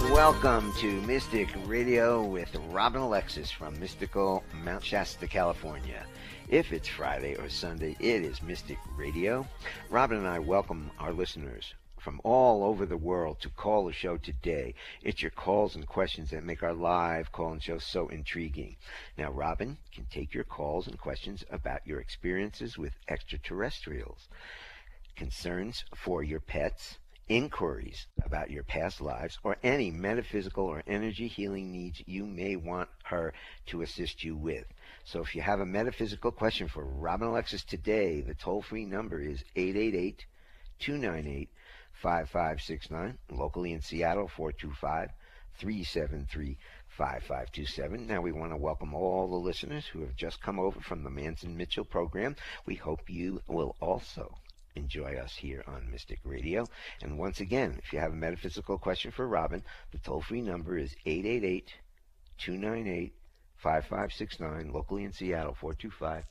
Welcome to Mystic Radio with Robin Alexis from mystical Mount Shasta, California. If it's Friday or Sunday, it is Mystic Radio. Robin and I welcome our listeners from all over the world to call the show today. It's your calls and questions that make our live call and show so intriguing. Now, Robin can take your calls and questions about your experiences with extraterrestrials, concerns for your pets, inquiries about your past lives, or any metaphysical or energy healing needs you may want her to assist you with. So if you have a metaphysical question for Robin Alexis today, the toll free number is 888 298 5569. Locally in Seattle, 425 373 5527. Now, we want to welcome all the listeners who have just come over from the Manson Mitchell program. We hope you will also enjoy us here on Mystic Radio. And once again, if you have a metaphysical question for Robin, the toll free number is 888 298 5569, locally in Seattle, 425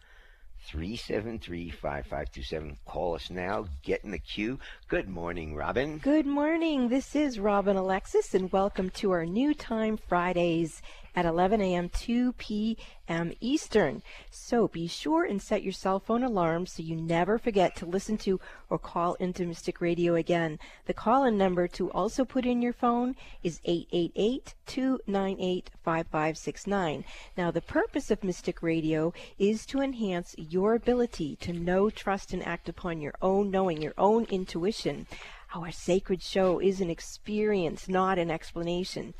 373 5527. Call us now. Get in the queue. Good morning, Robin. Good morning. This is Robin Alexis, and welcome to our new time Fridays at 11 a.m. 2 p.m. Eastern. So be sure and set your cell phone alarm so you never forget to listen to or call into Mystic Radio again. The call in number to also put in your phone is 888 298 5569. Now, the purpose of Mystic Radio is to enhance your ability to know, trust, and act upon your own knowing, your own intuition. Our sacred show is an experience, not an explanation.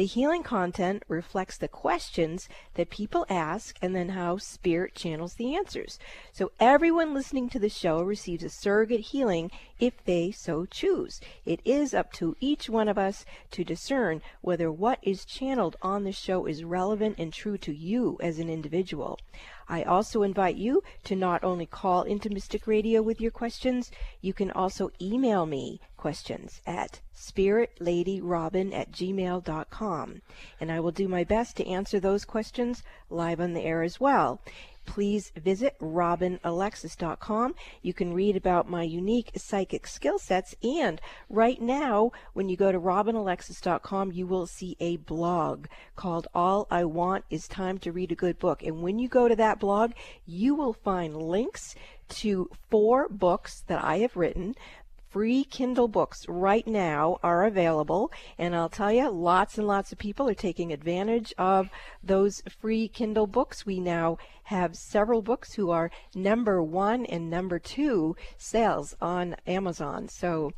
The healing content reflects the questions that people ask and then how spirit channels the answers. So everyone listening to the show receives a surrogate healing if they so choose. It is up to each one of us to discern whether what is channeled on the show is relevant and true to you as an individual. I also invite you to not only call into Mystic Radio with your questions, you can also email me questions at spiritladyrobin at gmail.com. And I will do my best to answer those questions live on the air as well please visit robinalexis.com. You can read about my unique psychic skill sets. And right now, when you go to robinalexis.com, you will see a blog called All I Want is Time to Read a Good Book. And when you go to that blog, you will find links to four books that I have written free Kindle books right now are available. And I'll tell you, lots and lots of people are taking advantage of those free Kindle books. We now have several books who are number one and number two sales on Amazon. So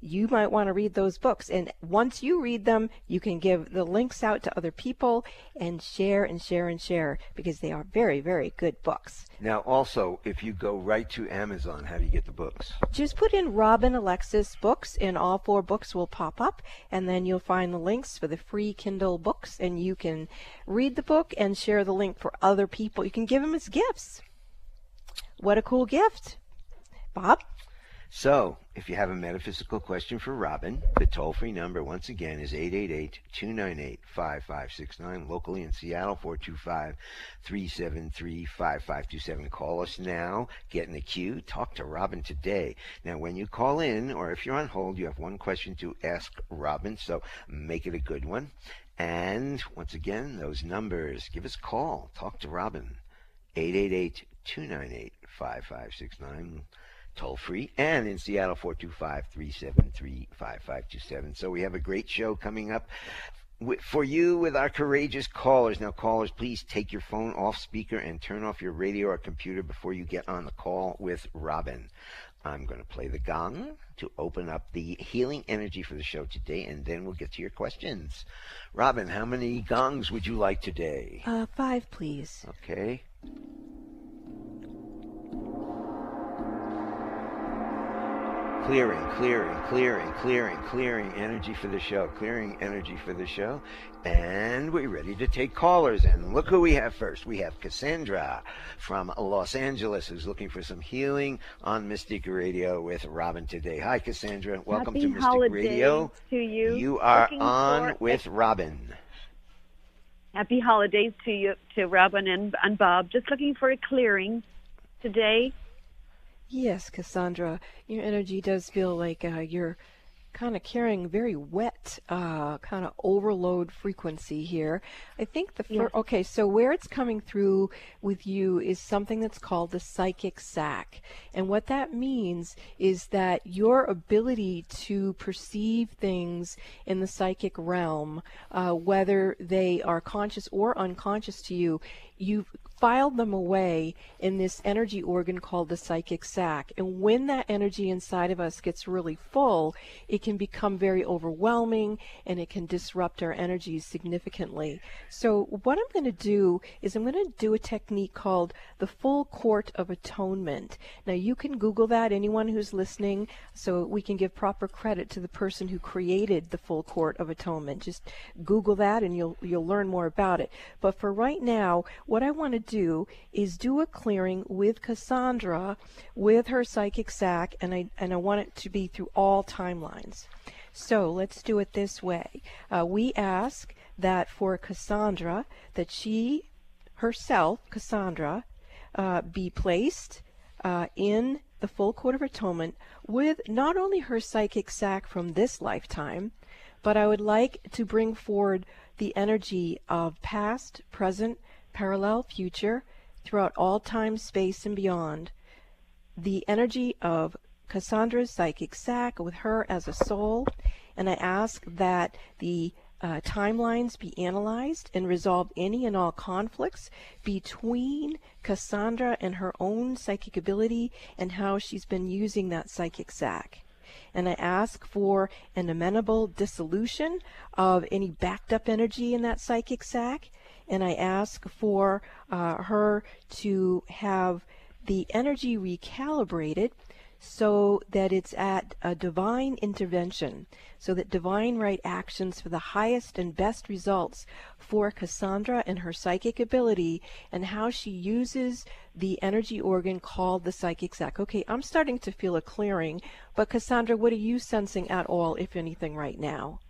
you might want to read those books. And once you read them, you can give the links out to other people and share and share and share because they are very, very good books. Now, also, if you go right to Amazon, how do you get the books? Just put in Robin Alexis books, and all four books will pop up, and then you'll find the links for the free Kindle books, and you can read the book and share the link for other people. You can give them as gifts. What a cool gift! Bob? So, if you have a metaphysical question for Robin, the toll free number once again is 888 298 5569. Locally in Seattle, 425 373 5527. Call us now, get in the queue, talk to Robin today. Now, when you call in, or if you're on hold, you have one question to ask Robin, so make it a good one. And once again, those numbers, give us a call, talk to Robin. 888 298 5569 toll free, and in Seattle 425 373 5527. So we have a great show coming up for you with our courageous callers. Now, callers, please take your phone off speaker and turn off your radio or computer before you get on the call with Robin. I'm going to play the gong to open up the healing energy for the show today, and then we'll get to your questions. Robin, how many gongs would you like today? Uh, five, please. Okay. Clearing, clearing, clearing, clearing, clearing energy for the show, clearing energy for the show. And we're ready to take callers. And look who we have first. We have Cassandra from Los Angeles who's looking for some healing on Mystic Radio with Robin today. Hi, Cassandra. Welcome Happy to Mystic Radio. To you. You are looking on with Robin. Happy holidays to you, to Robin and, and Bob. Just looking for a clearing today Yes, Cassandra, your energy does feel like uh, you're kind of carrying very wet, uh, kind of overload frequency here. I think the fir- okay, so where it's coming through with you is something that's called the psychic sac, and what that means is that your ability to perceive things in the psychic realm, uh, whether they are conscious or unconscious to you, you've filed them away in this energy organ called the psychic sac. And when that energy inside of us gets really full, it can become very overwhelming and it can disrupt our energies significantly. So, what I'm going to do is I'm going to do a technique called the full court of atonement. Now, you can Google that, anyone who's listening, so we can give proper credit to the person who created the full court of atonement. Just Google that and you'll, you'll learn more about it. But for right now, what I want to do is do a clearing with Cassandra with her psychic sac, and I and I want it to be through all timelines. So let's do it this way. Uh, we ask that for Cassandra, that she herself, Cassandra, uh, be placed uh, in the full court of atonement with not only her psychic sac from this lifetime, but I would like to bring forward the energy of past, present, parallel future, throughout all time, space, and beyond. The energy of Cassandra's psychic sac with her as a soul, and I ask that the uh, timelines be analyzed and resolve any and all conflicts between Cassandra and her own psychic ability and how she's been using that psychic sac. And I ask for an amenable dissolution of any backed up energy in that psychic sac and I ask for uh, her to have the energy recalibrated so that it's at a divine intervention, so that divine right actions for the highest and best results for Cassandra and her psychic ability and how she uses the energy organ called the psychic sac. Okay, I'm starting to feel a clearing, but Cassandra, what are you sensing at all, if anything, right now?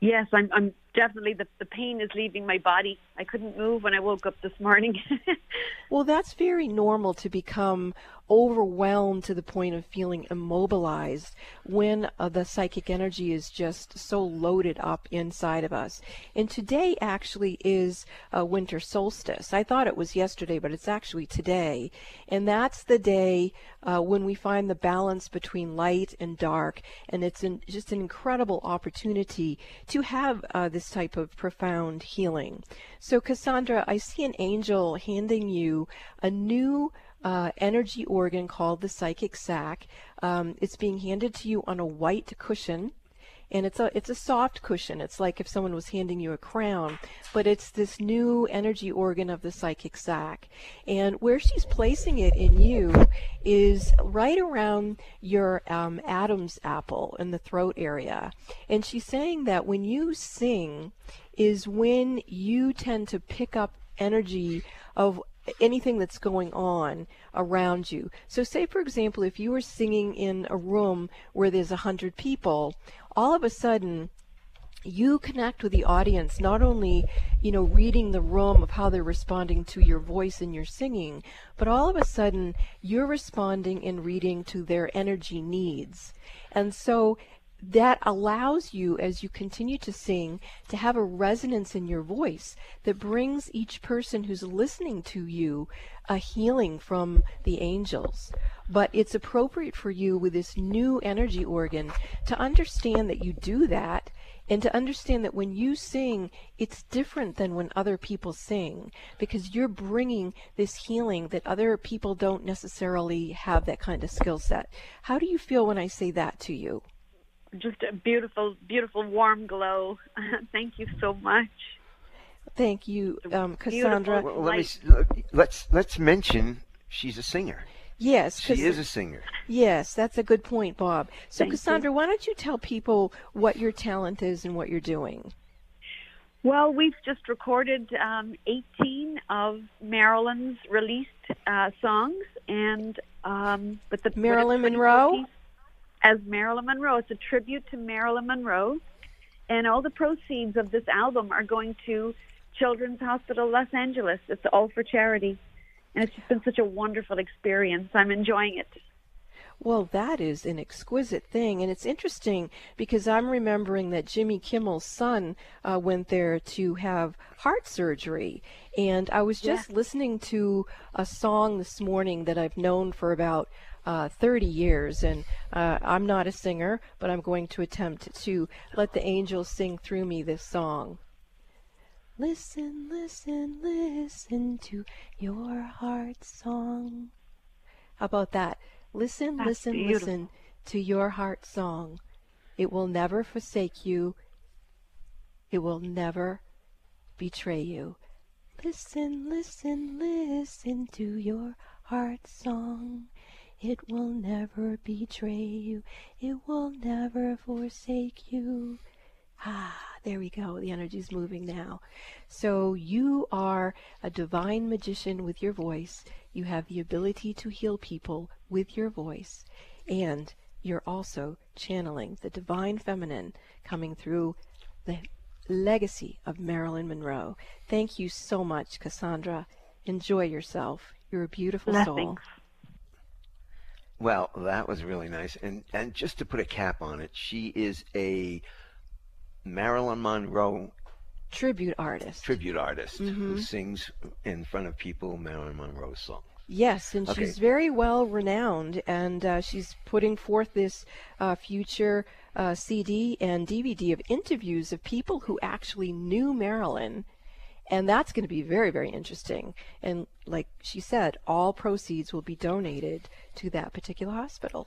Yes, I'm. I'm definitely the the pain is leaving my body. I couldn't move when I woke up this morning. well, that's very normal to become overwhelmed to the point of feeling immobilized when uh, the psychic energy is just so loaded up inside of us. And today actually is a winter solstice. I thought it was yesterday, but it's actually today. And that's the day uh, when we find the balance between light and dark. And it's an, just an incredible opportunity to have uh, this type of profound healing. So, Cassandra, I see an angel handing you a new uh, energy organ called the psychic sac. Um, it's being handed to you on a white cushion. And it's a it's a soft cushion. It's like if someone was handing you a crown, but it's this new energy organ of the psychic sac. And where she's placing it in you is right around your um, Adam's apple in the throat area. And she's saying that when you sing, is when you tend to pick up energy of anything that's going on around you. So, say for example, if you were singing in a room where there's a hundred people, all of a sudden you connect with the audience not only you know reading the room of how they're responding to your voice and your singing but all of a sudden you're responding and reading to their energy needs and so that allows you, as you continue to sing, to have a resonance in your voice that brings each person who's listening to you a healing from the angels. But it's appropriate for you with this new energy organ to understand that you do that and to understand that when you sing, it's different than when other people sing because you're bringing this healing that other people don't necessarily have that kind of skill set. How do you feel when I say that to you? Just a beautiful, beautiful warm glow. Thank you so much. Thank you, um, Cassandra. Well, let me, let's let's mention she's a singer. Yes, she is a singer. Yes, that's a good point, Bob. So, Thank Cassandra, you. why don't you tell people what your talent is and what you're doing? Well, we've just recorded um, 18 of Marilyn's released uh, songs, and um, but the Marilyn Monroe as Marilyn Monroe. It's a tribute to Marilyn Monroe. And all the proceeds of this album are going to Children's Hospital Los Angeles. It's all for charity. And it's just been such a wonderful experience. I'm enjoying it. Well, that is an exquisite thing, and it's interesting because I'm remembering that Jimmy Kimmel's son uh, went there to have heart surgery, and I was just Yeah. listening to a song this morning that I've known for about uh, 30 years, and uh, I'm not a singer, but I'm going to attempt to let the angels sing through me this song. Listen, listen, listen to your heart song. How about that? Listen, That's listen, beautiful. listen to your heart song. It will never forsake you. It will never betray you. Listen, listen, listen to your heart song. It will never betray you. It will never forsake you. Ah, there we go. The energy's moving now. So you are a divine magician with your voice. You have the ability to heal people with your voice. And you're also channeling the divine feminine coming through the legacy of Marilyn Monroe. Thank you so much, Cassandra. Enjoy yourself. You're a beautiful soul. Well, that was really nice. And and just to put a cap on it, she is a Marilyn Monroe Tribute artist. tribute artist who Mhm. sings in front of people Marilyn Monroe songs. Yes, and Okay. she's very well renowned, and uh, she's putting forth this uh, future uh, CD and DVD of interviews of people who actually knew Marilyn, and that's going to be very, very interesting. And like she said, all proceeds will be donated to that particular hospital.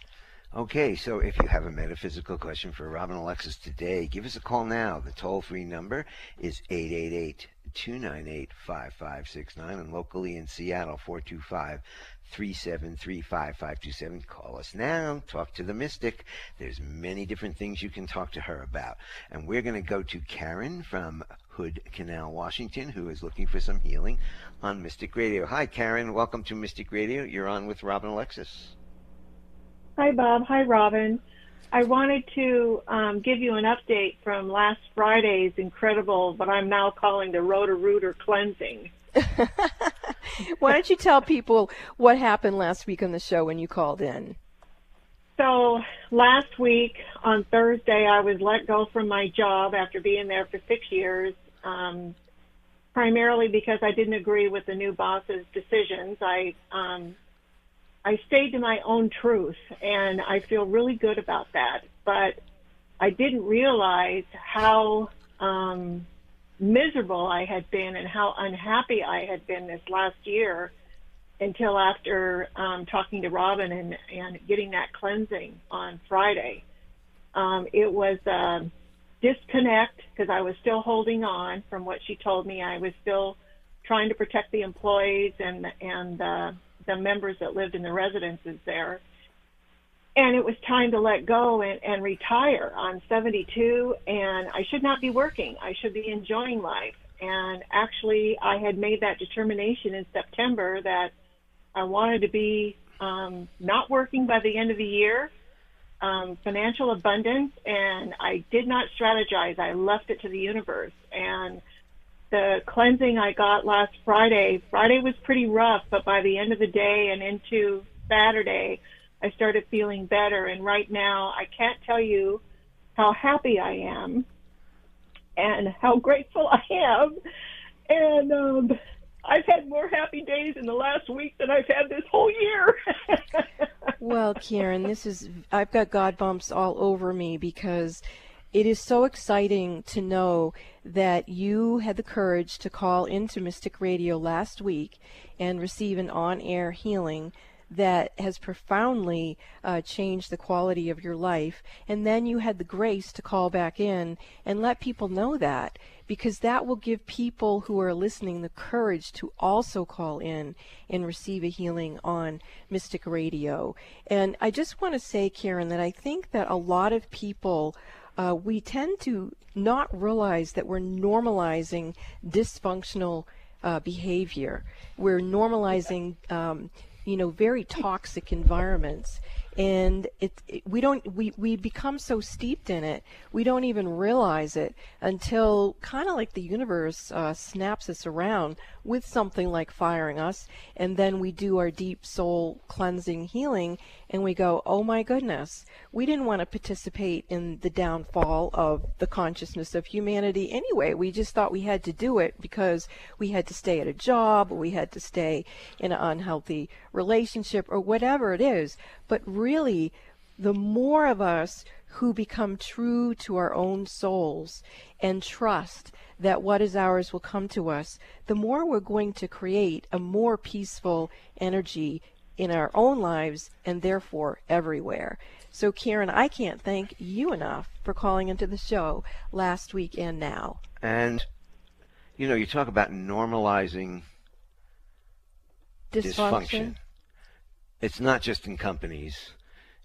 Okay, so if you have a metaphysical question for Robin Alexis today, give us a call now. The toll free number is 888 298 5569, and locally in Seattle, 425 373 5527. Call us now. Talk to the mystic. There's many different things you can talk to her about. And we're going to go to Karen from Hood Canal, Washington, who is looking for some healing on Mystic Radio. Hi, Karen. Welcome to Mystic Radio. You're on with Robin Alexis. Hi, Bob. Hi, Robin. I wanted to um, give you an update from last Friday's incredible, what I'm now calling the Roto-Rooter cleansing. Why don't you tell people what happened last week on the show when you called in? So last week on Thursday, I was let go from my job after being there for six years, um, primarily because I didn't agree with the new boss's decisions. I um, I stayed to my own truth, and I feel really good about that. But I didn't realize how um, miserable I had been and how unhappy I had been this last year until after um, talking to Robin and, and getting that cleansing on Friday. Um, it was a disconnect because I was still holding on from what she told me. I was still trying to protect the employees and and uh, the members that lived in the residences there. And it was time to let go and, and retire. I'm 72 and I should not be working. I should be enjoying life. And actually, I had made that determination in September that I wanted to be um, not working by the end of the year, um, financial abundance, and I did not strategize. I left it to the universe. And the cleansing I got last Friday, Friday was pretty rough, but by the end of the day and into Saturday, I started feeling better. And right now, I can't tell you how happy I am and how grateful I am. And um, I've had more happy days in the last week than I've had this whole year. Well, Karen, this is I've got God bumps all over me because it is so exciting to know that you had the courage to call into Mystic Radio last week and receive an on-air healing that has profoundly uh, changed the quality of your life. And then you had the grace to call back in and let people know that because that will give people who are listening the courage to also call in and receive a healing on Mystic Radio. And I just want to say, Karen, that I think that a lot of people. Uh, we tend to not realize that we're normalizing dysfunctional uh, behavior. We're normalizing, um, you know, very toxic environments, and it, it we don't we we become so steeped in it we don't even realize it until kind of like the universe uh, snaps us around with something like firing us, and then we do our deep soul cleansing healing, and we go, oh my goodness, we didn't want to participate in the downfall of the consciousness of humanity anyway. We just thought we had to do it because we had to stay at a job, we had to stay in an unhealthy relationship, or whatever it is. But really, the more of us who become true to our own souls and trust that what is ours will come to us, the more we're going to create a more peaceful energy in our own lives and therefore everywhere. So, Karen, I can't thank you enough for calling into the show last week and now. And, you know, you talk about normalizing dysfunction. dysfunction. It's not just in companies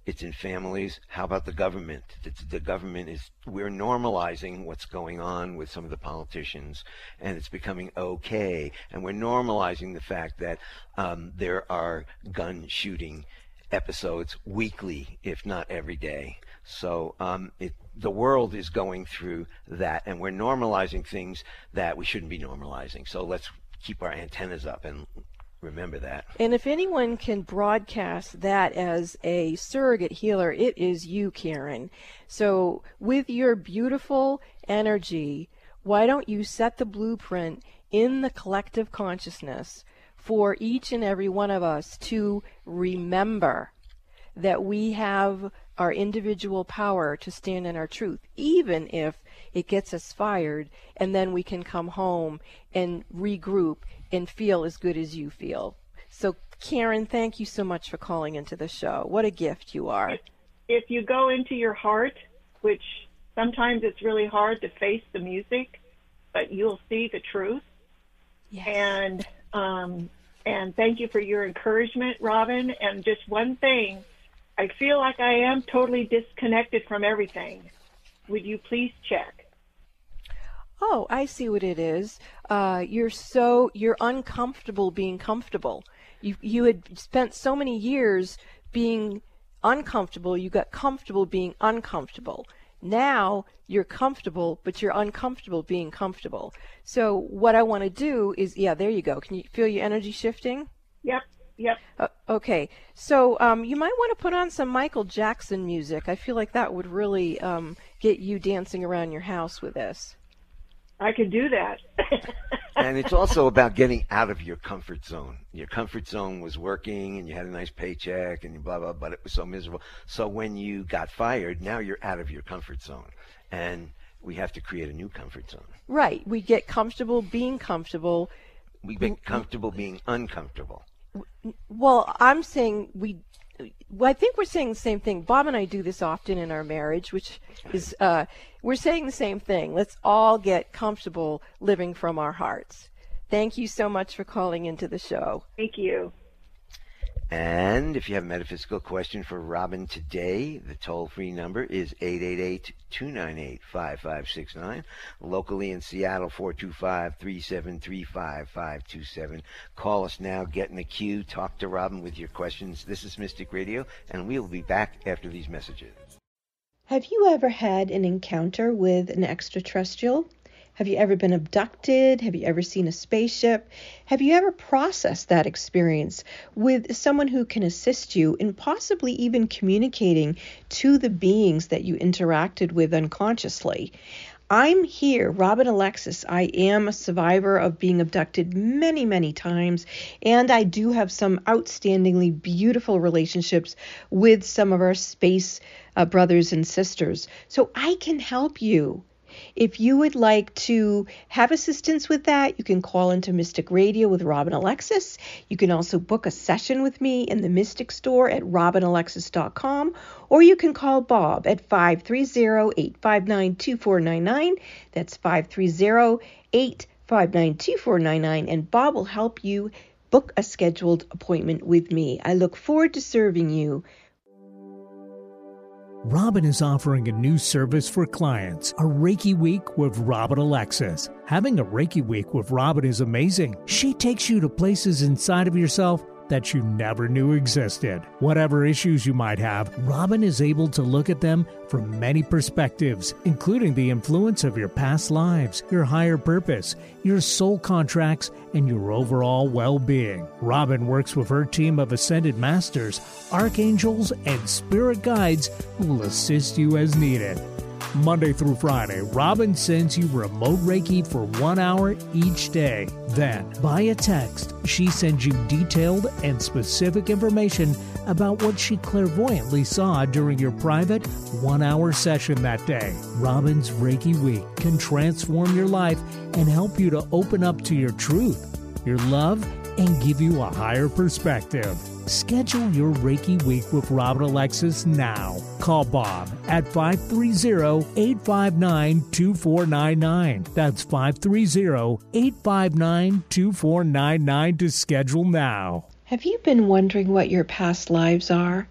it's in families. How about the government? It's, the government is, we're normalizing what's going on with some of the politicians, and it's becoming okay. And we're normalizing the fact that um, there are gun shooting episodes weekly, if not every day. So um, it, the world is going through that, and we're normalizing things that we shouldn't be normalizing. So let's keep our antennas up and Remember that. And if anyone can broadcast that as a surrogate healer, it is you, Karen. So, with your beautiful energy, why don't you set the blueprint in the collective consciousness for each and every one of us to remember that we have our individual power to stand in our truth, even if it gets us fired, and then we can come home and regroup and feel as good as you feel. So, Karen, thank you so much for calling into the show. What a gift you are. If you go into your heart, which sometimes it's really hard to face the music, but you'll see the truth. Yes. And um, and thank you for your encouragement, Robin. And just one thing, I feel like I am totally disconnected from everything. Would you please check? Oh, I see what it is. Uh, you're so you're uncomfortable being comfortable. You you had spent so many years being uncomfortable. You got comfortable being uncomfortable. Now you're comfortable, but you're uncomfortable being comfortable. So what I want to do is, yeah, there you go. Can you feel your energy shifting? Yep. Yep. Uh, okay. So um, you might want to put on some Michael Jackson music. I feel like that would really um, get you dancing around your house with this. I can do that. and it's also about getting out of your comfort zone. Your comfort zone was working and you had a nice paycheck and blah, blah, but it was so miserable. So when you got fired, now you're out of your comfort zone. And we have to create a new comfort zone. Right. We get comfortable being comfortable. We get comfortable being uncomfortable. Well, I'm saying we well, I think we're saying the same thing. Bob and I do this often in our marriage, which is uh, we're saying the same thing. Let's all get comfortable living from our hearts. Thank you so much for calling into the show. Thank you. And if you have a metaphysical question for Robin today, the toll free number is 888 298 5569. Locally in Seattle, 425 3735 527. Call us now, get in the queue, talk to Robin with your questions. This is Mystic Radio, and we will be back after these messages. Have you ever had an encounter with an extraterrestrial? Have you ever been abducted? Have you ever seen a spaceship? Have you ever processed that experience with someone who can assist you in possibly even communicating to the beings that you interacted with unconsciously? I'm here, Robin Alexis. I am a survivor of being abducted many, many times, and I do have some outstandingly beautiful relationships with some of our space uh, brothers and sisters. So I can help you. If you would like to have assistance with that, you can call into Mystic Radio with Robin Alexis. You can also book a session with me in the Mystic Store at robinalexis.com, or you can call Bob at 530 859 2499. That's 530 859 2499, and Bob will help you book a scheduled appointment with me. I look forward to serving you. Robin is offering a new service for clients, a Reiki Week with Robin Alexis. Having a Reiki Week with Robin is amazing. She takes you to places inside of yourself that you never knew existed. Whatever issues you might have, Robin is able to look at them from many perspectives, including the influence of your past lives, your higher purpose, your soul contracts, and your overall well being. Robin works with her team of ascended masters, archangels, and spirit guides who will assist you as needed. Monday through Friday, Robin sends you remote Reiki for one hour each day. Then, via text, she sends you detailed and specific information about what she clairvoyantly saw during your private one hour session that day. Robin's Reiki Week can transform your life and help you to open up to your truth, your love, and give you a higher perspective. Schedule your Reiki week with Robin Alexis now. Call Bob at 530-859-2499. That's 530-859-2499 to schedule now. Have you been wondering what your past lives are?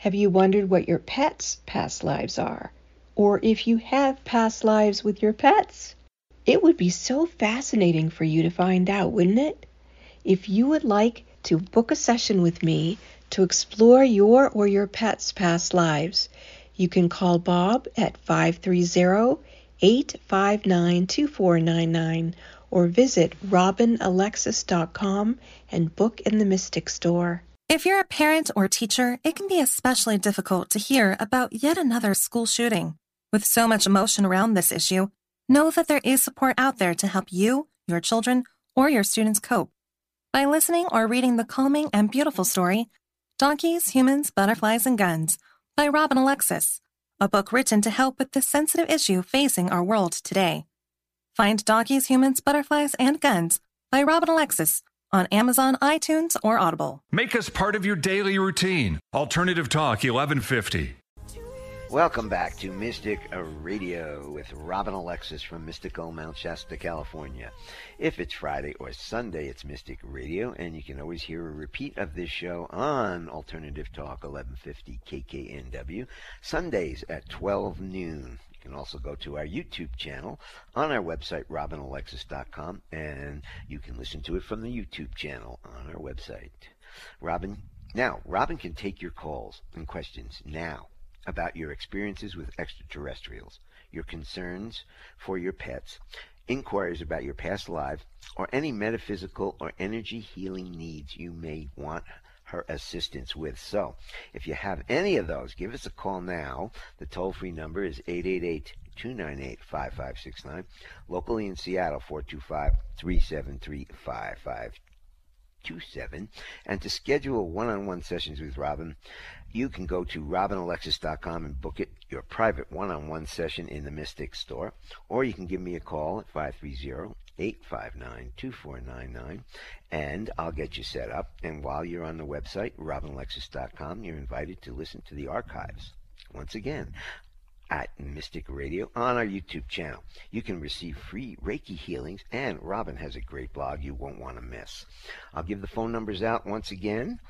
Have you wondered what your pets' past lives are? Or if you have past lives with your pets? It would be so fascinating for you to find out, wouldn't it? If you would like to book a session with me to explore your or your pet's past lives, you can call Bob at 530 859 2499 or visit robinalexis.com and book in the Mystic Store. If you're a parent or teacher, it can be especially difficult to hear about yet another school shooting. With so much emotion around this issue, know that there is support out there to help you, your children, or your students cope by listening or reading the calming and beautiful story, Donkeys, Humans, Butterflies, and Guns by Robin Alexis, a book written to help with the sensitive issue facing our world today. Find Donkeys, Humans, Butterflies, and Guns by Robin Alexis on Amazon, iTunes, or Audible. Make us part of your daily routine. Alternative Talk 1150. Welcome back to Mystic Radio with Robin Alexis from Mystical Mount Shasta, California. If it's Friday or Sunday, it's Mystic Radio, and you can always hear a repeat of this show on Alternative Talk 1150 KKNW, Sundays at 12 noon. You can also go to our YouTube channel on our website, robinalexis.com, and you can listen to it from the YouTube channel on our website. Robin, now, Robin can take your calls and questions now about your experiences with extraterrestrials, your concerns for your pets, inquiries about your past lives, or any metaphysical or energy healing needs you may want her assistance with. So, if you have any of those, give us a call now. The toll free number is 888 298 5569. Locally in Seattle, 425 373 5527. And to schedule one on one sessions with Robin, you can go to robinalexis.com and book it, your private one-on-one session in the Mystic Store, or you can give me a call at 530-859-2499, and I'll get you set up. And while you're on the website, robinalexis.com, you're invited to listen to the archives. Once again, at Mystic Radio on our YouTube channel. You can receive free Reiki healings, and Robin has a great blog you won't want to miss. I'll give the phone numbers out once again.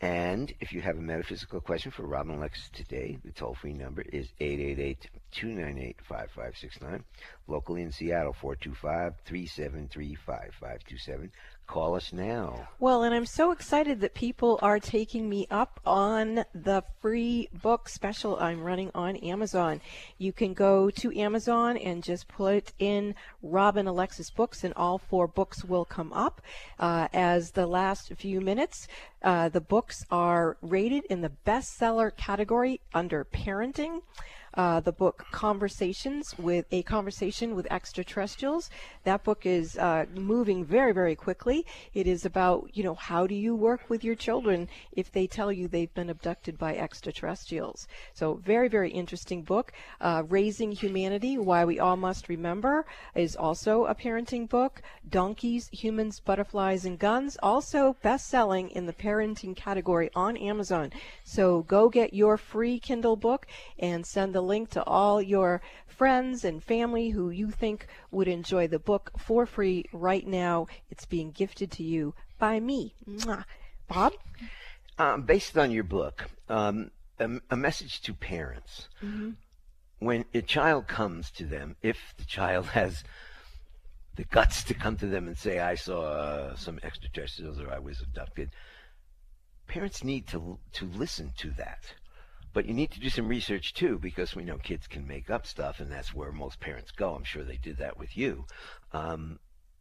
And if you have a metaphysical question for Robin Alexis today, the toll free number is 888 298 5569. Locally in Seattle, 425 373 5527. Call us now. Well, and I'm so excited that people are taking me up on the free book special I'm running on Amazon. You can go to Amazon and just put in Robin Alexis books, and all four books will come up. Uh, as the last few minutes, uh, the books are rated in the bestseller category under parenting uh, the book Conversations with a Conversation with Extraterrestrials. That book is uh, moving very, very quickly. It is about, you know, how do you work with your children if they tell you they've been abducted by extraterrestrials? So, very, very interesting book. Uh, Raising Humanity Why We All Must Remember is also a parenting book. Donkeys, Humans, Butterflies, and Guns, also best selling in the parenting category on Amazon. So, go get your free Kindle book and send the link to all your friends and family who you think would enjoy the book for free right now. It's being gifted to you by me. Mwah. Bob? Um, based on your book, um, a, a, message to parents. Mm-hmm. When a child comes to them, if the child has the guts to come to them and say, I saw uh, some extraterrestrials or I was abducted, parents need to to listen to that. But you need to do some research too, because we know kids can make up stuff, and that's where most parents go. I'm sure they did that with you. Um,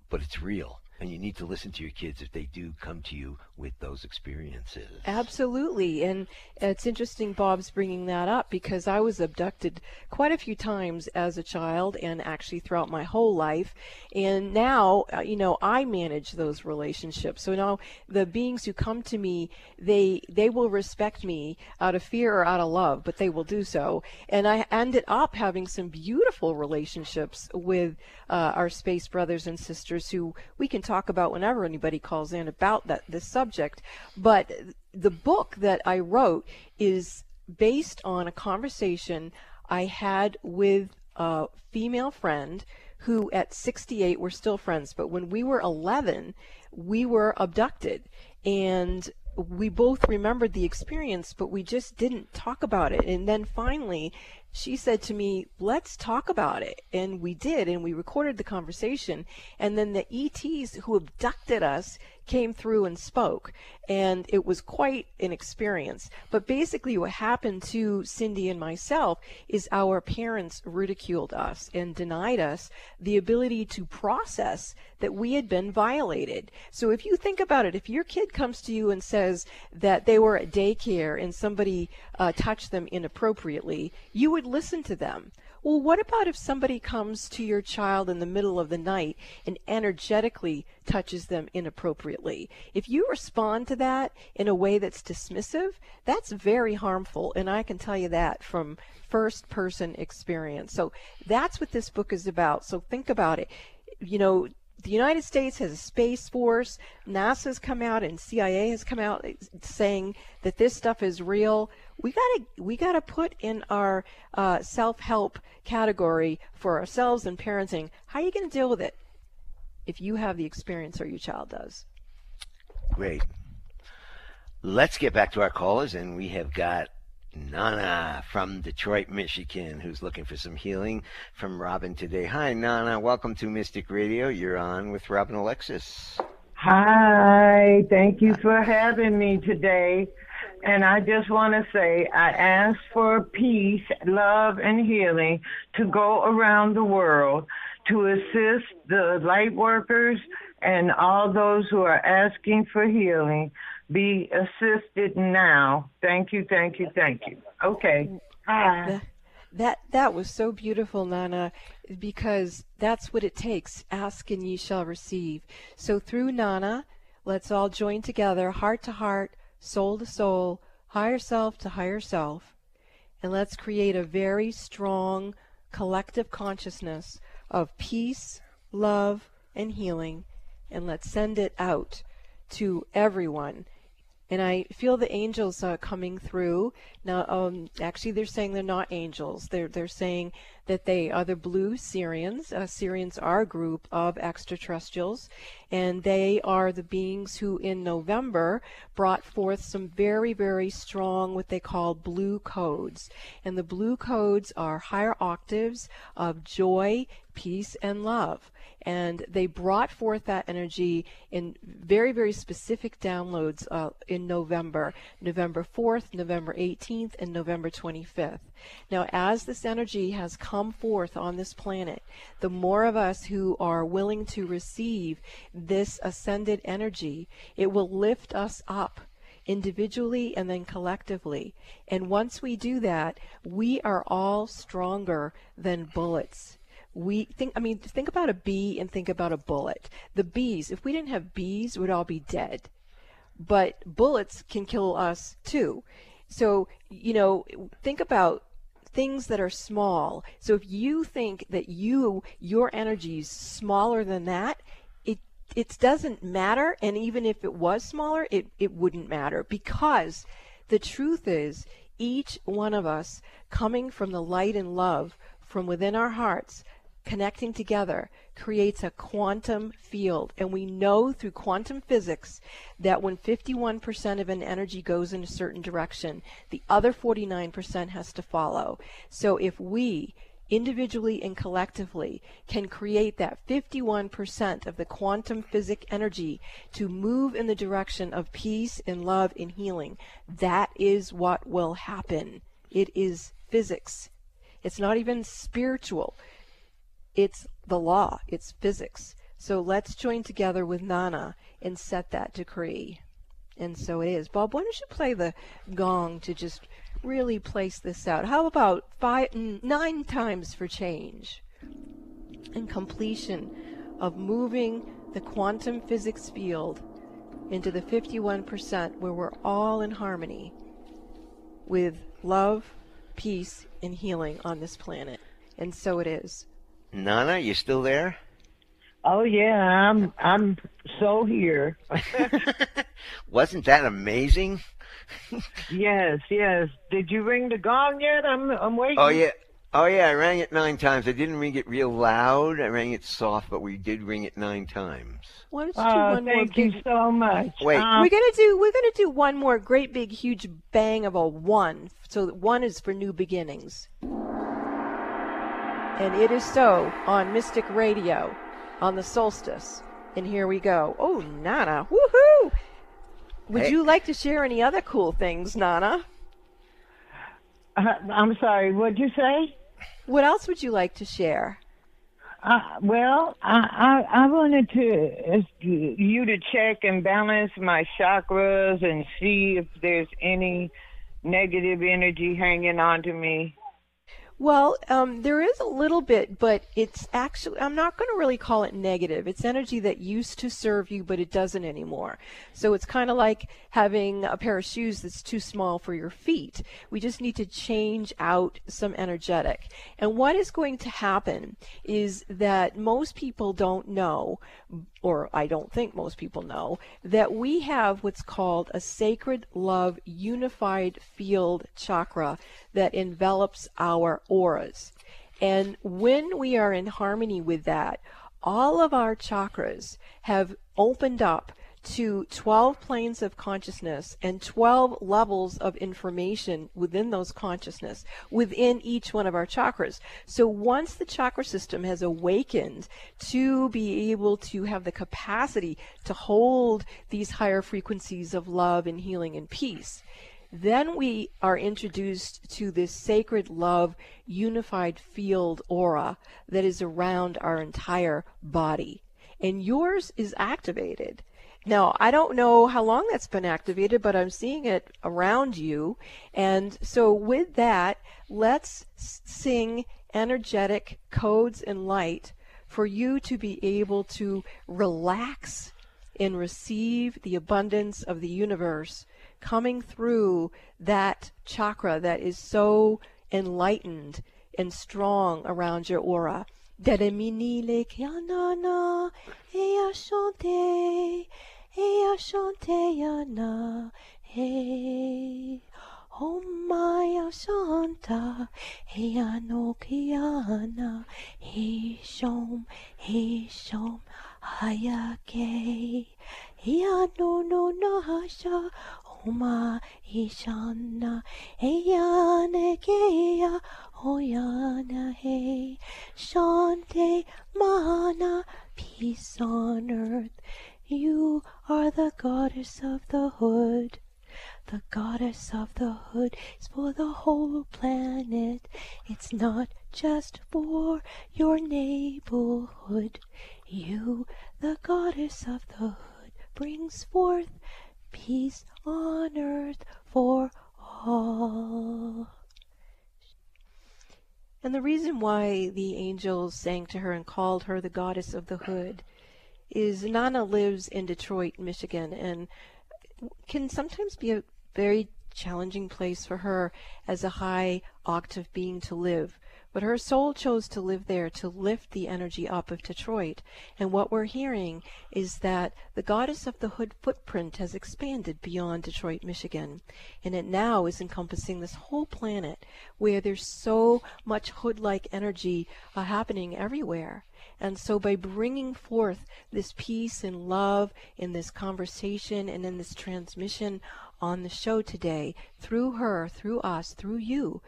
but it's real and you need to listen to your kids if they do come to you with those experiences. Absolutely. And it's interesting Bob's bringing that up because I was abducted quite a few times as a child and actually throughout my whole life. And now, uh, you know, I manage those relationships. So now the beings who come to me, they they will respect me out of fear or out of love, but they will do so. And I ended up having some beautiful relationships with uh, our space brothers and sisters who we can talk about whenever anybody calls in about that this subject. But the book that I wrote is based on a conversation I had with a female friend who at 68 were still friends, but when we were 11, we were abducted. And we both remembered the experience, but we just didn't talk about it. And then finally, she said to me, let's talk about it. And we did, and we recorded the conversation. And then the ETs who abducted us came through and spoke. And it was quite an experience. But basically, what happened to Cindy and myself is our parents ridiculed us and denied us the ability to process that we had been violated. So if you think about it, if your kid comes to you and says that they were at daycare and somebody uh, touched them inappropriately, you would listen to them. Well, what about if somebody comes to your child in the middle of the night and energetically touches them inappropriately? If you respond to that in a way that's dismissive, that's very harmful. And I can tell you that from first person experience. So that's what this book is about. So think about it. You know, the United States has a space force. NASA's come out and CIA has come out saying that this stuff is real. We gotta we gotta put in our uh, self-help category for ourselves and parenting. How are you going to deal with it if you have the experience or your child does? Great. Let's get back to our callers, and we have got Nana from Detroit, Michigan, who's looking for some healing from Robin today. Hi, Nana. Welcome to Mystic Radio. You're on with Robin Alexis. Hi. Thank you for having me today. And I just want to say, I ask for peace, love, and healing to go around the world to assist the light workers and all those who are asking for healing be assisted now. Thank you, thank you, thank you. Okay. Hi. That that was so beautiful, Nana, because that's what it takes. Ask and ye shall receive. So through Nana, let's all join together, heart to heart, soul to soul, higher self to higher self, and let's create a very strong collective consciousness of peace, love, and healing, and let's send it out to everyone and I feel the angels uh, coming through. Now, um, actually, they're saying they're not angels. They're they're saying that they are the blue Sirians. Uh, Sirians are a group of extraterrestrials, and they are the beings who, in November, brought forth some very very strong what they call blue codes. And the blue codes are higher octaves of joy, peace, and love and they brought forth that energy in very very specific downloads uh, in November, November 4th, November 18th, and November 25th. Now, as this energy has come forth on this planet, the more of us who are willing to receive this ascended energy, it will lift us up individually and then collectively. And once we do that, we are all stronger than bullets we think i mean think about a bee and think about a bullet. The bees if we didn't have bees we'd all be dead. But bullets can kill us too. So you know think about things that are small. So if you think that you your energy is smaller than that it it doesn't matter. And even if it was smaller it it wouldn't matter. Because the truth is each one of us coming from the light and love from within our hearts connecting together creates a quantum field. And we know through quantum physics that when 51% of an energy goes in a certain direction, the other 49% has to follow. So if we individually and collectively, can create that 51% of the quantum physic energy to move in the direction of peace and love and healing, that is what will happen. It is physics. It's not even spiritual. It's the law. It's physics. So let's join together with Nana and set that decree. And so it is. Bob, why don't you play the gong to just really place this out? How about five, nine times for change and completion of moving the quantum physics field into the 51% where we're all in harmony with love, peace, and healing on this planet. And so it is. Nana, you still there? Oh yeah, I'm I'm so here. Wasn't that amazing? yes, yes. Did you ring the gong yet? I'm I'm waiting. Oh yeah. Oh yeah, I rang it nine times. I didn't ring it real loud. I rang it soft, but we did ring it nine times. Why don't you do one thank more you big... so much. Wait, um, we're gonna do we're gonna do one more great big huge bang of a one. So one is for new beginnings. And it is so on Mystic Radio on the solstice. And here we go. Oh, Nana. Woohoo! Would hey. you like to share any other cool things, Nana? Uh, I'm sorry, what'd you say? What else would you like to share? Uh, well, I, I, I wanted to ask you to check and balance my chakras and see if there's any negative energy hanging on to me. Well, um, there is a little bit, but it's actually, I'm not going to really call it negative. It's energy that used to serve you, but it doesn't anymore. So it's kind of like having a pair of shoes that's too small for your feet. We just need to change out some energetic. And what is going to happen is that most people don't know, or I don't think most people know, that we have what's called a sacred love unified field chakra that envelops our auras. And when we are in harmony with that, all of our chakras have opened up to 12 planes of consciousness and 12 levels of information within those consciousness within each one of our chakras. So once the chakra system has awakened to be able to have the capacity to hold these higher frequencies of love and healing and peace, then we are introduced to this sacred love unified field aura that is around our entire body. And yours is activated. Now, I don't know how long that's been activated, but I'm seeing it around you. And so, with that, let's sing energetic codes and light for you to be able to relax and receive the abundance of the universe coming through that chakra that is so enlightened and strong around your aura. Ea Shantayana, Hey. Oh Maya Shanta, Ea Nokiana, He Shom, He Shom, Hayake, Ea no no Nasha, Oma Ishana, Ea Nekea, Oyana He, Shante Mana, peace on earth. You are the goddess of the hood. The goddess of the hood is for the whole planet. It's not just for your neighborhood. You, the goddess of the hood, brings forth peace on earth for all. And the reason why the angels sang to her and called her the goddess of the hood is Nana lives in Detroit, Michigan, and can sometimes be a very challenging place for her as a high octave being to live. But her soul chose to live there to lift the energy up of Detroit. And what we're hearing is that the goddess of the hood footprint has expanded beyond Detroit, Michigan. And it now is encompassing this whole planet where there's so much hood like energy uh, happening everywhere. And so by bringing forth this peace and love in this conversation and in this transmission on the show today, through her, through us, through you,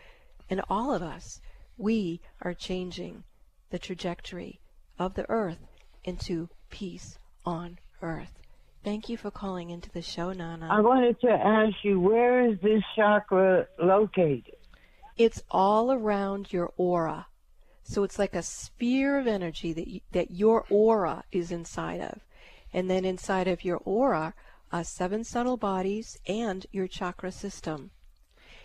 and all of us, we are changing the trajectory of the earth into peace on earth. Thank you for calling into the show, Nana. I wanted to ask you, where is this chakra located? It's all around your aura. So it's like a sphere of energy that you, that your aura is inside of. And then inside of your aura are seven subtle bodies and your chakra system.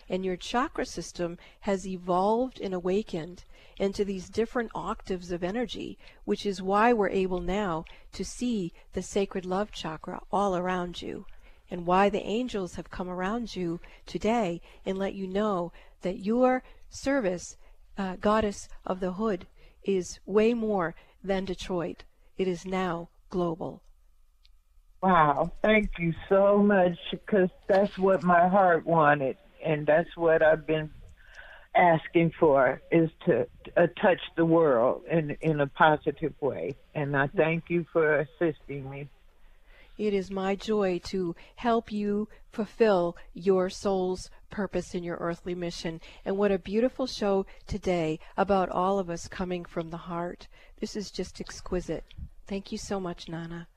And your chakra system has evolved and awakened into these different octaves of energy, which is why we're able now to see the sacred love chakra all around you, and why the angels have come around you today and let you know that your service, uh, goddess of the hood, is way more than Detroit. It is now global. Wow, thank you so much because that's what my heart wanted, and that's what I've been asking for is to uh, touch the world in in a positive way. And I thank you for assisting me. It is my joy to help you fulfill your soul's purpose in your earthly mission. And what a beautiful show today about all of us coming from the heart. This is just exquisite. Thank you so much, Nana.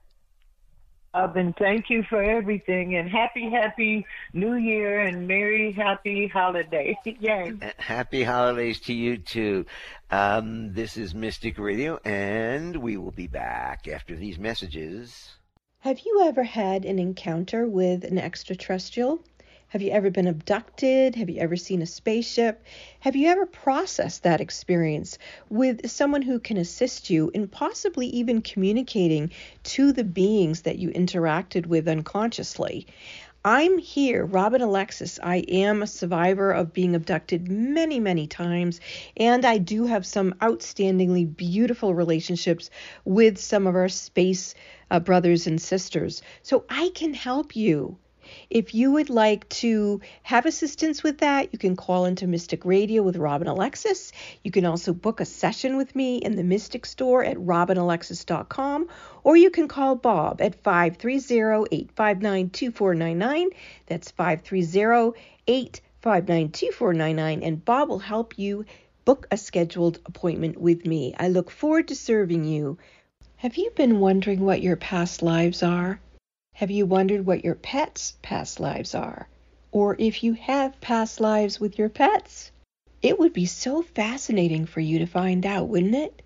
Uh, and thank you for everything. And happy, happy New Year and merry, happy holiday. Yay. Happy holidays to you too. Um, this is Mystic Radio, and we will be back after these messages. Have you ever had an encounter with an extraterrestrial? Have you ever been abducted? Have you ever seen a spaceship? Have you ever processed that experience with someone who can assist you in possibly even communicating to the beings that you interacted with unconsciously? I'm here, Robin Alexis. I am a survivor of being abducted many, many times, and I do have some outstandingly beautiful relationships with some of our space uh, brothers and sisters. So I can help you. If you would like to have assistance with that, you can call into Mystic Radio with Robin Alexis. You can also book a session with me in the Mystic Store at robinalexis.com, or you can call Bob at 530-859-2499. That's 530-859-2499, and Bob will help you book a scheduled appointment with me. I look forward to serving you. Have you been wondering what your past lives are? Have you wondered what your pets' past lives are? Or if you have past lives with your pets? It would be so fascinating for you to find out, wouldn't it?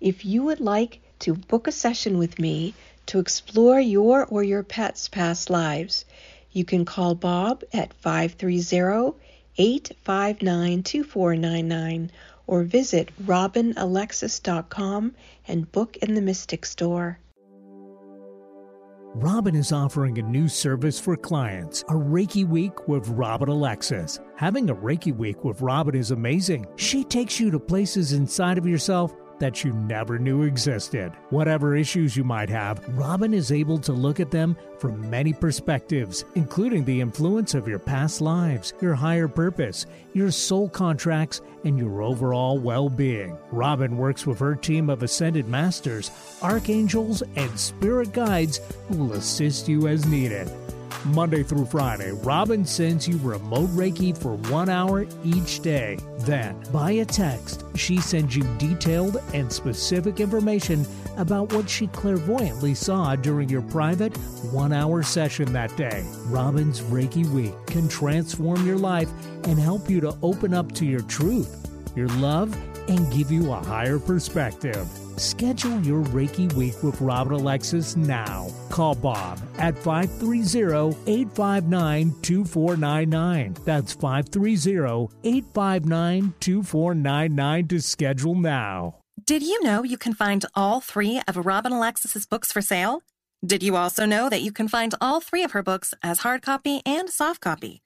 If you would like to book a session with me to explore your or your pet's past lives, you can call Bob at 530 859 2499 or visit robinalexis.com and book in the Mystic Store. Robin is offering a new service for clients, a Reiki Week with Robin Alexis. Having a Reiki Week with Robin is amazing. She takes you to places inside of yourself that you never knew existed. Whatever issues you might have, Robin is able to look at them from many perspectives, including the influence of your past lives, your higher purpose, your soul contracts, and your overall well being. Robin works with her team of ascended masters, archangels, and spirit guides who will assist you as needed. Monday through Friday, Robin sends you remote Reiki for one hour each day. Then, by a text, she sends you detailed and specific information about what she clairvoyantly saw during your private one hour session that day. Robin's Reiki Week can transform your life and help you to open up to your truth, your love, and give you a higher perspective. Schedule your Reiki week with Robin Alexis now. Call Bob at 530-859-2499. That's 530-859-2499 to schedule now. Did you know you can find all three of Robin Alexis's books for sale? Did you also know that you can find all three of her books as hard copy and soft copy?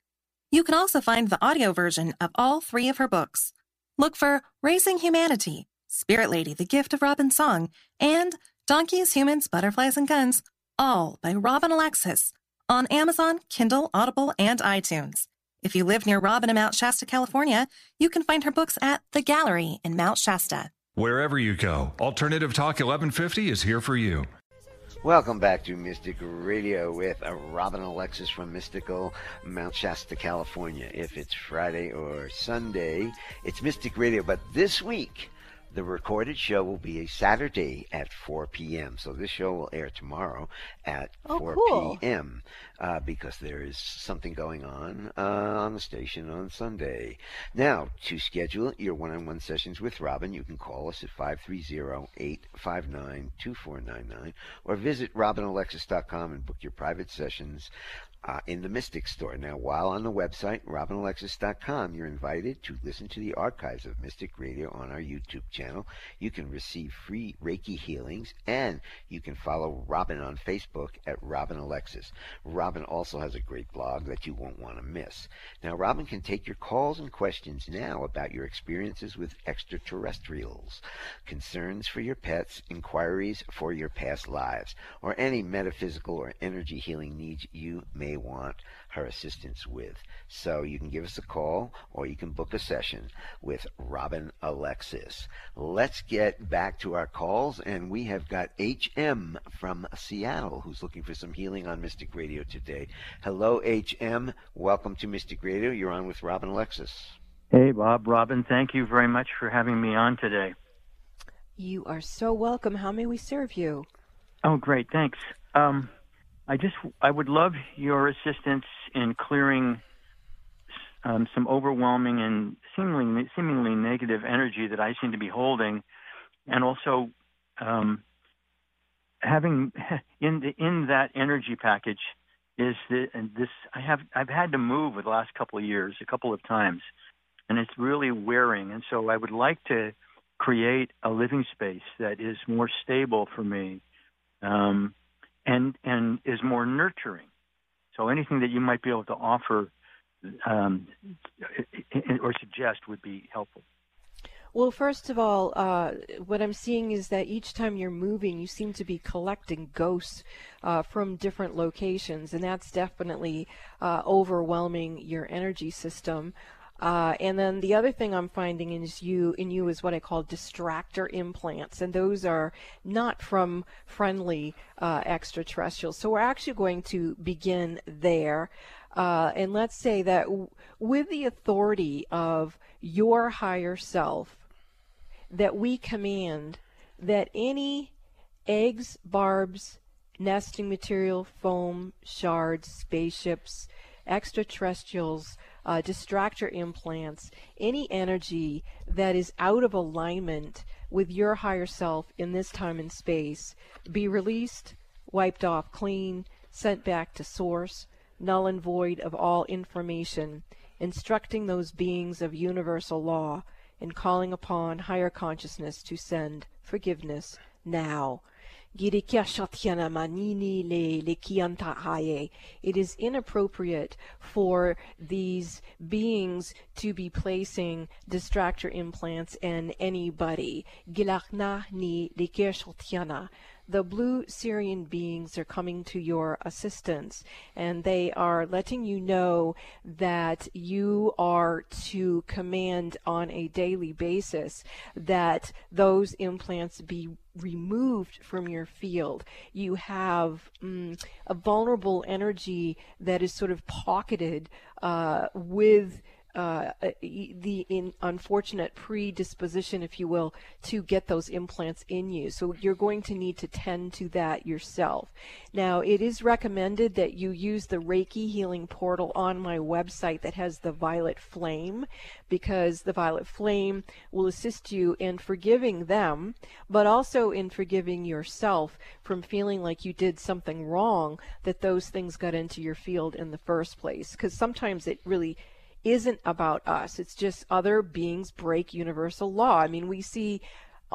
You can also find the audio version of all three of her books. Look for Raising Humanity, Spirit Lady, The Gift of Robin Song, and Donkeys, Humans, Butterflies, and Guns, all by Robin Alexis, on Amazon, Kindle, Audible, and iTunes. If you live near Robin in Mount Shasta, California, you can find her books at The Gallery in Mount Shasta. Wherever you go, Alternative Talk 1150 is here for you. Welcome back to Mystic Radio with Robin Alexis from Mystical Mount Shasta, California. If it's Friday or Sunday, it's Mystic Radio. But this week, the recorded show will be a Saturday at 4 p.m. So this show will air tomorrow at Oh, 4 cool. p.m. Uh, because there is something going on uh, on the station on Sunday. Now, to schedule your one-on-one sessions with Robin, you can call us at 530-859-2499 or visit robinalexis.com and book your private sessions uh, in the Mystic Store. Now, while on the website, robinalexis.com, you're invited to listen to the archives of Mystic Radio on our YouTube channel. You can receive free Reiki healings, and you can follow Robin on Facebook at Robin Alexis. Robin also has a great blog that you won't want to miss. Now, Robin can take your calls and questions now about your experiences with extraterrestrials, concerns for your pets, inquiries for your past lives, or any metaphysical or energy healing needs you may want her assistance with. So you can give us a call or you can book a session with Robin Alexis. Let's get back to our calls and we have got HM from Seattle who's looking for some healing on Mystic Radio today. Hello HM, welcome to Mystic Radio. You're on with Robin Alexis. Hey, Bob, Robin, thank you very much for having me on today. You are so welcome. How may we serve you? Oh, great, thanks. Um, I just, I would love your assistance in clearing um, some overwhelming and seemingly, seemingly negative energy that I seem to be holding, and also um, having in the, in that energy package is the, this. I have, I've had to move the last couple of years, a couple of times, and it's really wearing. And so I would like to create a living space that is more stable for me um, and and is more nurturing. So anything that you might be able to offer um, or suggest would be helpful. Well, first of all, uh, what I'm seeing is that each time you're moving, you seem to be collecting ghosts uh, from different locations, and that's definitely uh, overwhelming your energy system. Uh, and then the other thing I'm finding is you in you is what I call distractor implants, and those are not from friendly uh, extraterrestrials. So we're actually going to begin there. Uh, and let's say that w- with the authority of your higher self, that we command that any eggs, barbs, nesting material, foam, shards, spaceships, extraterrestrials, uh, distractor implants, any energy that is out of alignment with your higher self in this time and space be released, wiped off clean, sent back to source, null and void of all information, instructing those beings of universal law and calling upon higher consciousness to send forgiveness now. It is inappropriate for these beings to be placing distractor implants in anybody. The blue Sirian beings are coming to your assistance and they are letting you know that you are to command on a daily basis that those implants be removed from your field. You have mm, a vulnerable energy that is sort of pocketed uh, with uh, the in unfortunate predisposition, if you will, to get those implants in you. So you're going to need to tend to that yourself. Now, it is recommended that you use the Reiki Healing Portal on my website that has the violet flame, because the violet flame will assist you in forgiving them, but also in forgiving yourself from feeling like you did something wrong, that those things got into your field in the first place. Because sometimes it really isn't about us. It's just other beings break universal law. I mean, we see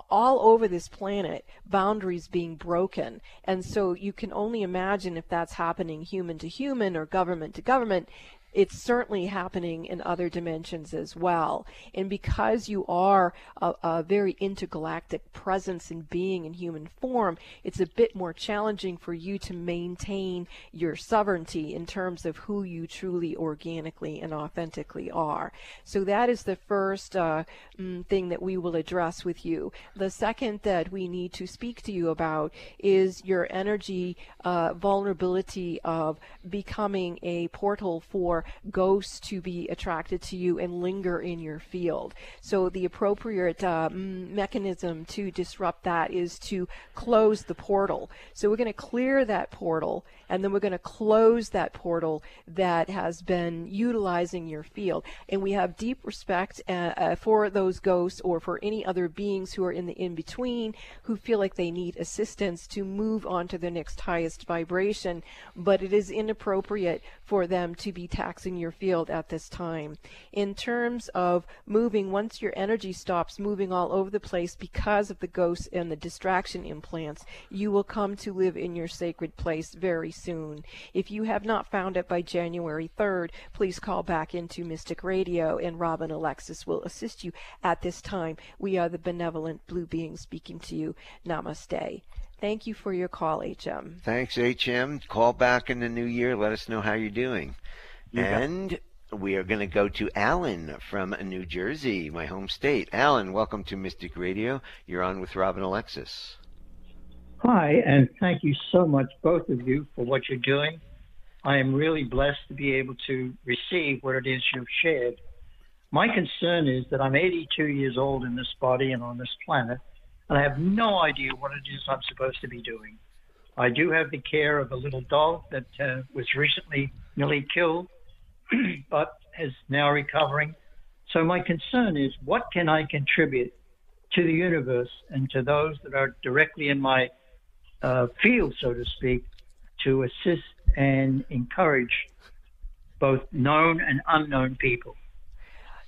all over this planet boundaries being broken. And so you can only imagine if that's happening human to human or government to government. It's certainly happening in other dimensions as well. And because you are a, a very intergalactic presence and being in human form, it's a bit more challenging for you to maintain your sovereignty in terms of who you truly organically and authentically are. So that is the first uh, mm, thing that we will address with you. The second that we need to speak to you about is your energy uh, vulnerability of becoming a portal for ghosts to be attracted to you and linger in your field. So the appropriate uh, mechanism to disrupt that is to close the portal. So we're going to clear that portal and then we're going to close that portal that has been utilizing your field. And we have deep respect uh, uh, for those ghosts or for any other beings who are in the in between who feel like they need assistance to move on to the next highest vibration, but it is inappropriate for them to be taxing your field at this time. In terms of moving, once your energy stops moving all over the place because of the ghosts and the distraction implants, you will come to live in your sacred place very soon. If you have not found it by January 3rd, please call back into Mystic Radio and Robin Alexis will assist you at this time. We are the benevolent blue beings speaking to you. Namaste. Thank you for your call, HM. Thanks, HM. Call back in the new year. Let us know how you're doing. You and we are going to go to Alan from New Jersey, my home state. Alan, welcome to Mystic Radio. You're on with Robin Alexis. Hi, and thank you so much, both of you, for what you're doing. I am really blessed to be able to receive what it is you've shared. My concern is that I'm 82 years old in this body and on this planet, and I have no idea what it is I'm supposed to be doing. I do have the care of a little dog that uh, was recently nearly killed, but is now recovering. So my concern is what can I contribute to the universe and to those that are directly in my uh, field, so to speak, to assist and encourage both known and unknown people.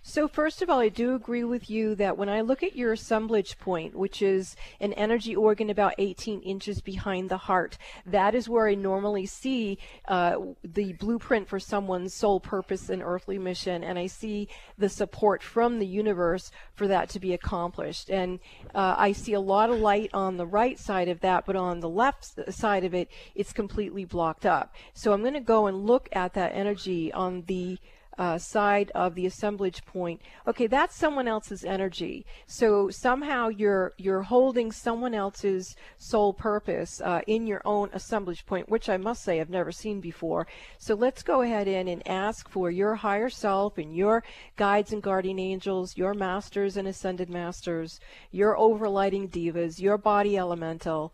So, first of all, I do agree with you that when I look at your assemblage point, which is an energy organ about 18 inches behind the heart, that is where I normally see uh, the blueprint for someone's soul purpose and earthly mission. And I see the support from the universe for that to be accomplished. And uh, I see a lot of light on the right side of that, but on the left side of it, it's completely blocked up. So, I'm going to go and look at that energy on the uh, side of the assemblage point. Okay, that's someone else's energy. So somehow you're you're holding someone else's soul purpose uh, in your own assemblage point, which I must say I've never seen before. So let's go ahead in and ask for your higher self and your guides and guardian angels, your masters and ascended masters, your overlighting devas, your body elemental,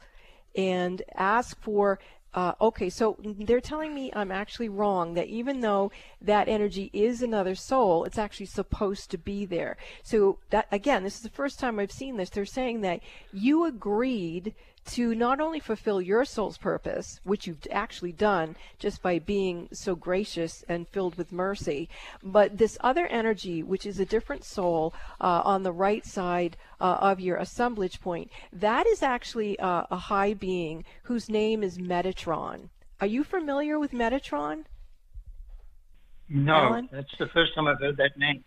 and ask for uh, okay, so they're telling me I'm actually wrong, that even though that energy is another soul, it's actually supposed to be there. So, that again, this is the first time I've seen this. They're saying that you agreed to not only fulfill your soul's purpose, which you've actually done just by being so gracious and filled with mercy, but this other energy, which is a different soul uh, on the right side uh, of your assemblage point, that is actually uh, a high being whose name is Metatron. Are you familiar with Metatron? No, Alan? that's the first time I've heard that name.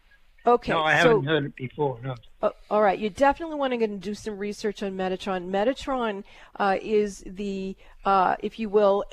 Okay. No, I haven't heard it before. No. Uh, all right. You definitely want to do some research on Metatron. Metatron uh, is the, uh, if you will,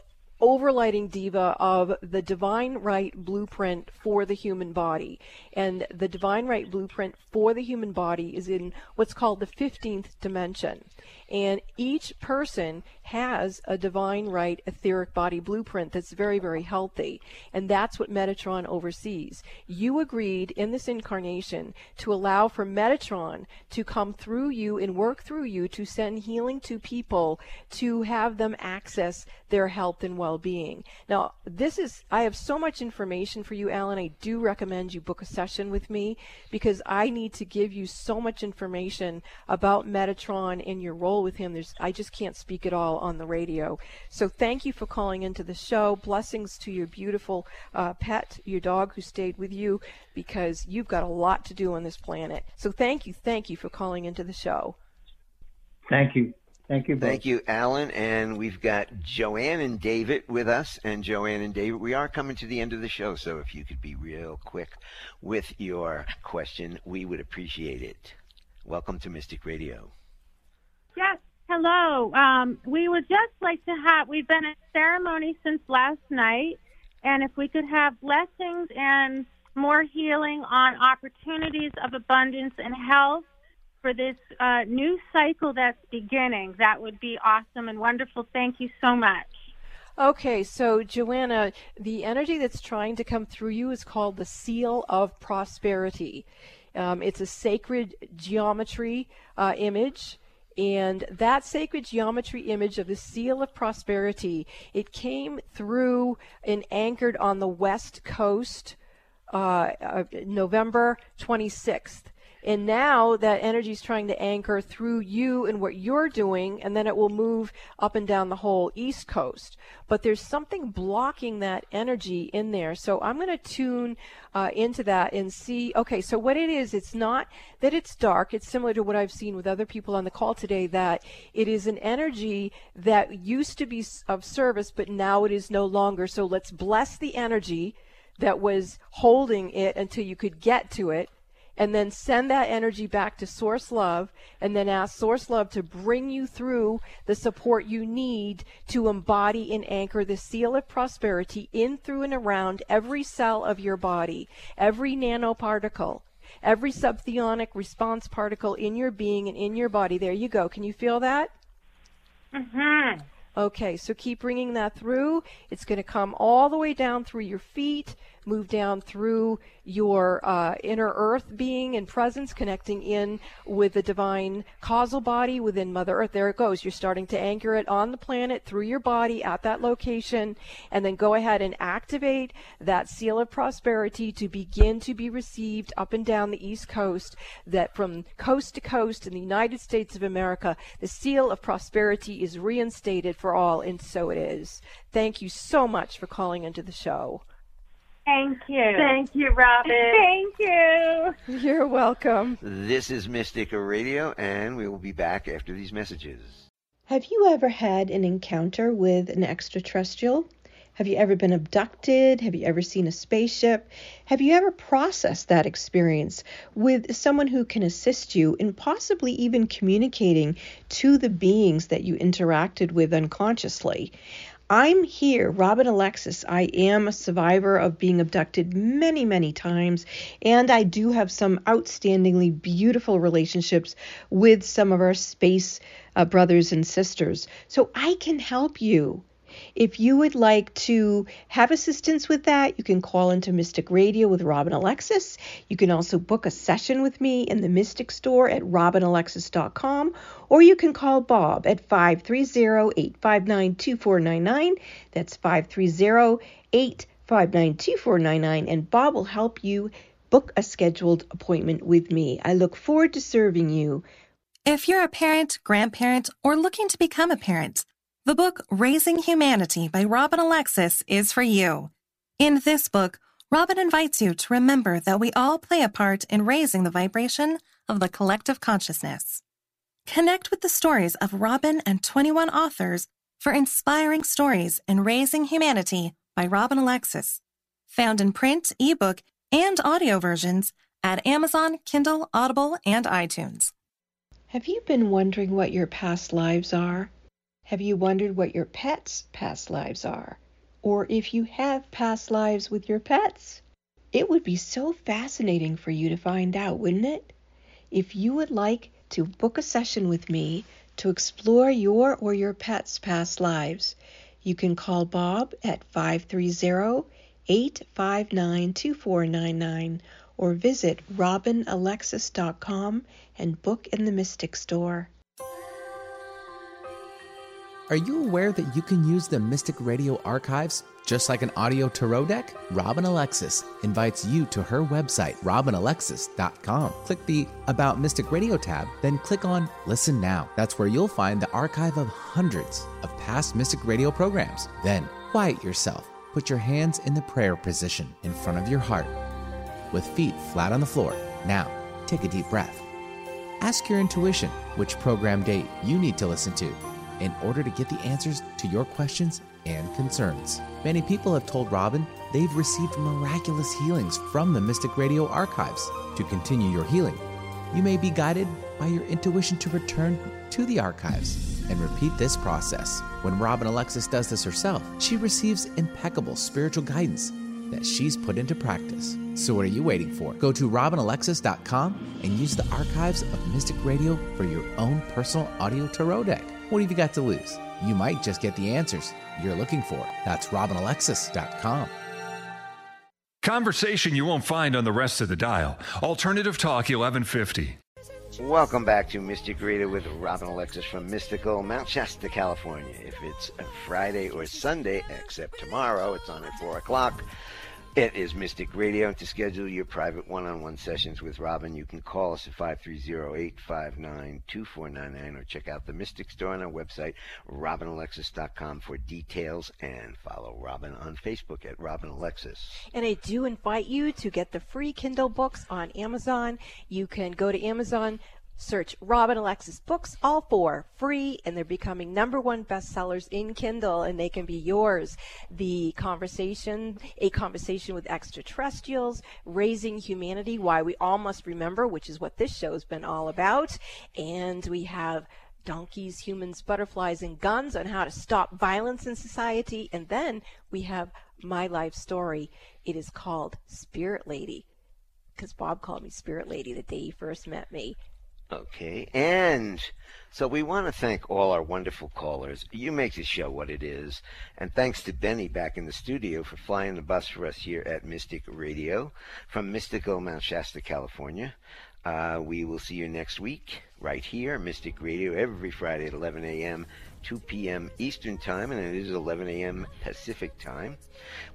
overlighting deva of the divine right blueprint for the human body. And the divine right blueprint for the human body is in what's called the 15th dimension. And each person has a divine right etheric body blueprint that's very, very healthy. And that's what Metatron oversees. You agreed in this incarnation to allow for Metatron to come through you and work through you to send healing to people to have them access their health and well being. Now, this is, I have so much information for you, Alan. I do recommend you book a session with me because I need to give you so much information about Metatron and your role with him. There's, I just can't speak at all on the radio. So thank you for calling into the show. Blessings to your beautiful uh, pet, your dog who stayed with you, because you've got a lot to do on this planet. So thank you, thank you for calling into the show. Thank you. Thank you. Both. Thank you, Alan. And we've got Joanne and David with us. And Joanne and David, we are coming to the end of the show. So if you could be real quick with your question, we would appreciate it. Welcome to Mystic Radio. Yes. Hello. Um, we would just like to have, we've been at ceremony since last night. And if we could have blessings and more healing on opportunities of abundance and health for this uh, new cycle that's beginning. That would be awesome and wonderful. Thank you so much. Okay, so Joanna, the energy that's trying to come through you is called the seal of prosperity. Um, it's a sacred geometry uh, image. And that sacred geometry image of the seal of prosperity, it came through and anchored on the west coast uh, uh, November 26th. And now that energy is trying to anchor through you and what you're doing, and then it will move up and down the whole East Coast. But there's something blocking that energy in there. So I'm going to tune uh, into that and see. Okay, so what it is, it's not that it's dark. It's similar to what I've seen with other people on the call today, that it is an energy that used to be of service, but now it is no longer. So let's bless the energy that was holding it until you could get to it and then send that energy back to source love and then ask source love to bring you through the support you need to embody and anchor the seal of prosperity in through and around every cell of your body every nanoparticle every subthionic response particle in your being and in your body. There you go. Can you feel that? Mhm Okay, so keep bringing that through. It's going to come all the way down through your feet, move down through your uh, inner earth being and presence, connecting in with the divine causal body within Mother Earth. There it goes. You're starting to anchor it on the planet through your body at that location, and then go ahead and activate that seal of prosperity to begin to be received up and down the East Coast. That from coast to coast in the United States of America, the seal of prosperity is reinstated for all, and so it is. Thank you so much for calling into the show. Thank you. Thank you, Robin. Thank you. You're welcome. This is Mystica Radio, and we will be back after these messages. Have you ever had an encounter with an extraterrestrial? Have you ever been abducted? Have you ever seen a spaceship? Have you ever processed that experience with someone who can assist you in possibly even communicating to the beings that you interacted with unconsciously? I'm here, Robin Alexis. I am a survivor of being abducted many, many times, and I do have some outstandingly beautiful relationships with some of our space uh, brothers and sisters. So I can help you. If you would like to have assistance with that, you can call into Mystic Radio with Robin Alexis. You can also book a session with me in the Mystic Store at robinalexis.com, or you can call Bob at 530-859-2499. That's 530-859-2499, and Bob will help you book a scheduled appointment with me. I look forward to serving you. If you're a parent, grandparent, or looking to become a parent, the book Raising Humanity by Robin Alexis is for you. In this book, Robin invites you to remember that we all play a part in raising the vibration of the collective consciousness. Connect with the stories of Robin and 21 authors for inspiring stories in Raising Humanity by Robin Alexis. Found in print, ebook, and audio versions at Amazon, Kindle, Audible, and iTunes. Have you been wondering what your past lives are? Have you wondered what your pets' past lives are? Or if you have past lives with your pets? It would be so fascinating for you to find out, wouldn't it? If you would like to book a session with me to explore your or your pet's past lives, you can call Bob at 530 859 2499 or visit robinalexis.com and book in the Mystic Store. Are you aware that you can use the Mystic Radio archives just like an audio tarot deck? Robin Alexis invites you to her website, robinalexis.com. Click the About Mystic Radio tab, then click on Listen Now. That's where you'll find the archive of hundreds of past Mystic Radio programs. Then quiet yourself. Put your hands in the prayer position in front of your heart with feet flat on the floor. Now, take a deep breath. Ask your intuition which program date you need to listen to in order to get the answers to your questions and concerns. Many people have told Robin they've received miraculous healings from the Mystic Radio archives. To continue your healing, you may be guided by your intuition to return to the archives and repeat this process. When Robin Alexis does this herself, she receives impeccable spiritual guidance that she's put into practice. So, what are you waiting for? Go to robinalexis.com and use the archives of Mystic Radio for your own personal audio tarot deck. What have you got to lose? You might just get the answers you're looking for. That's robinalexis.com. Conversation you won't find on the rest of the dial. Alternative Talk 1150. Welcome back to Mystic Radio with Robin Alexis from Mystical Mount Shasta, California. If it's a Friday or Sunday, except tomorrow, it's on at 4 o'clock. It is Mystic Radio. And to schedule your private one on one sessions with Robin, you can call us at 530 859 2499 or check out the Mystic Store on our website, robinalexis.com, for details and follow Robin on Facebook at Robin Alexis. And I do invite you to get the free Kindle books on Amazon. You can go to Amazon, Search Robin Alexis books, all four free, and they're becoming number one bestsellers in Kindle, and they can be yours. The conversation, a conversation with extraterrestrials, raising humanity, why we all must remember, which is what this show's been all about. And we have donkeys, humans, butterflies, and guns on how to stop violence in society. And then we have my life story. It is called Spirit Lady because Bob called me Spirit Lady the day he first met me. Okay, and so we want to thank all our wonderful callers. You make the show what it is. And thanks to Benny back in the studio for flying the bus for us here at Mystic Radio from Mystical Mount Shasta, California. Uh, we will see you next week right here, Mystic Radio, every Friday at 11 a.m. 2 p.m. Eastern Time, and it is 11 a.m. Pacific Time.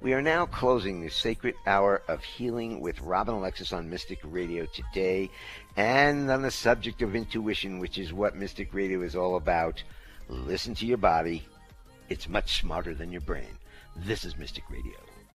We are now closing the sacred hour of healing with Robin Alexis on Mystic Radio today, and on the subject of intuition, which is what Mystic Radio is all about. Listen to your body. It's much smarter than your brain. This is Mystic Radio.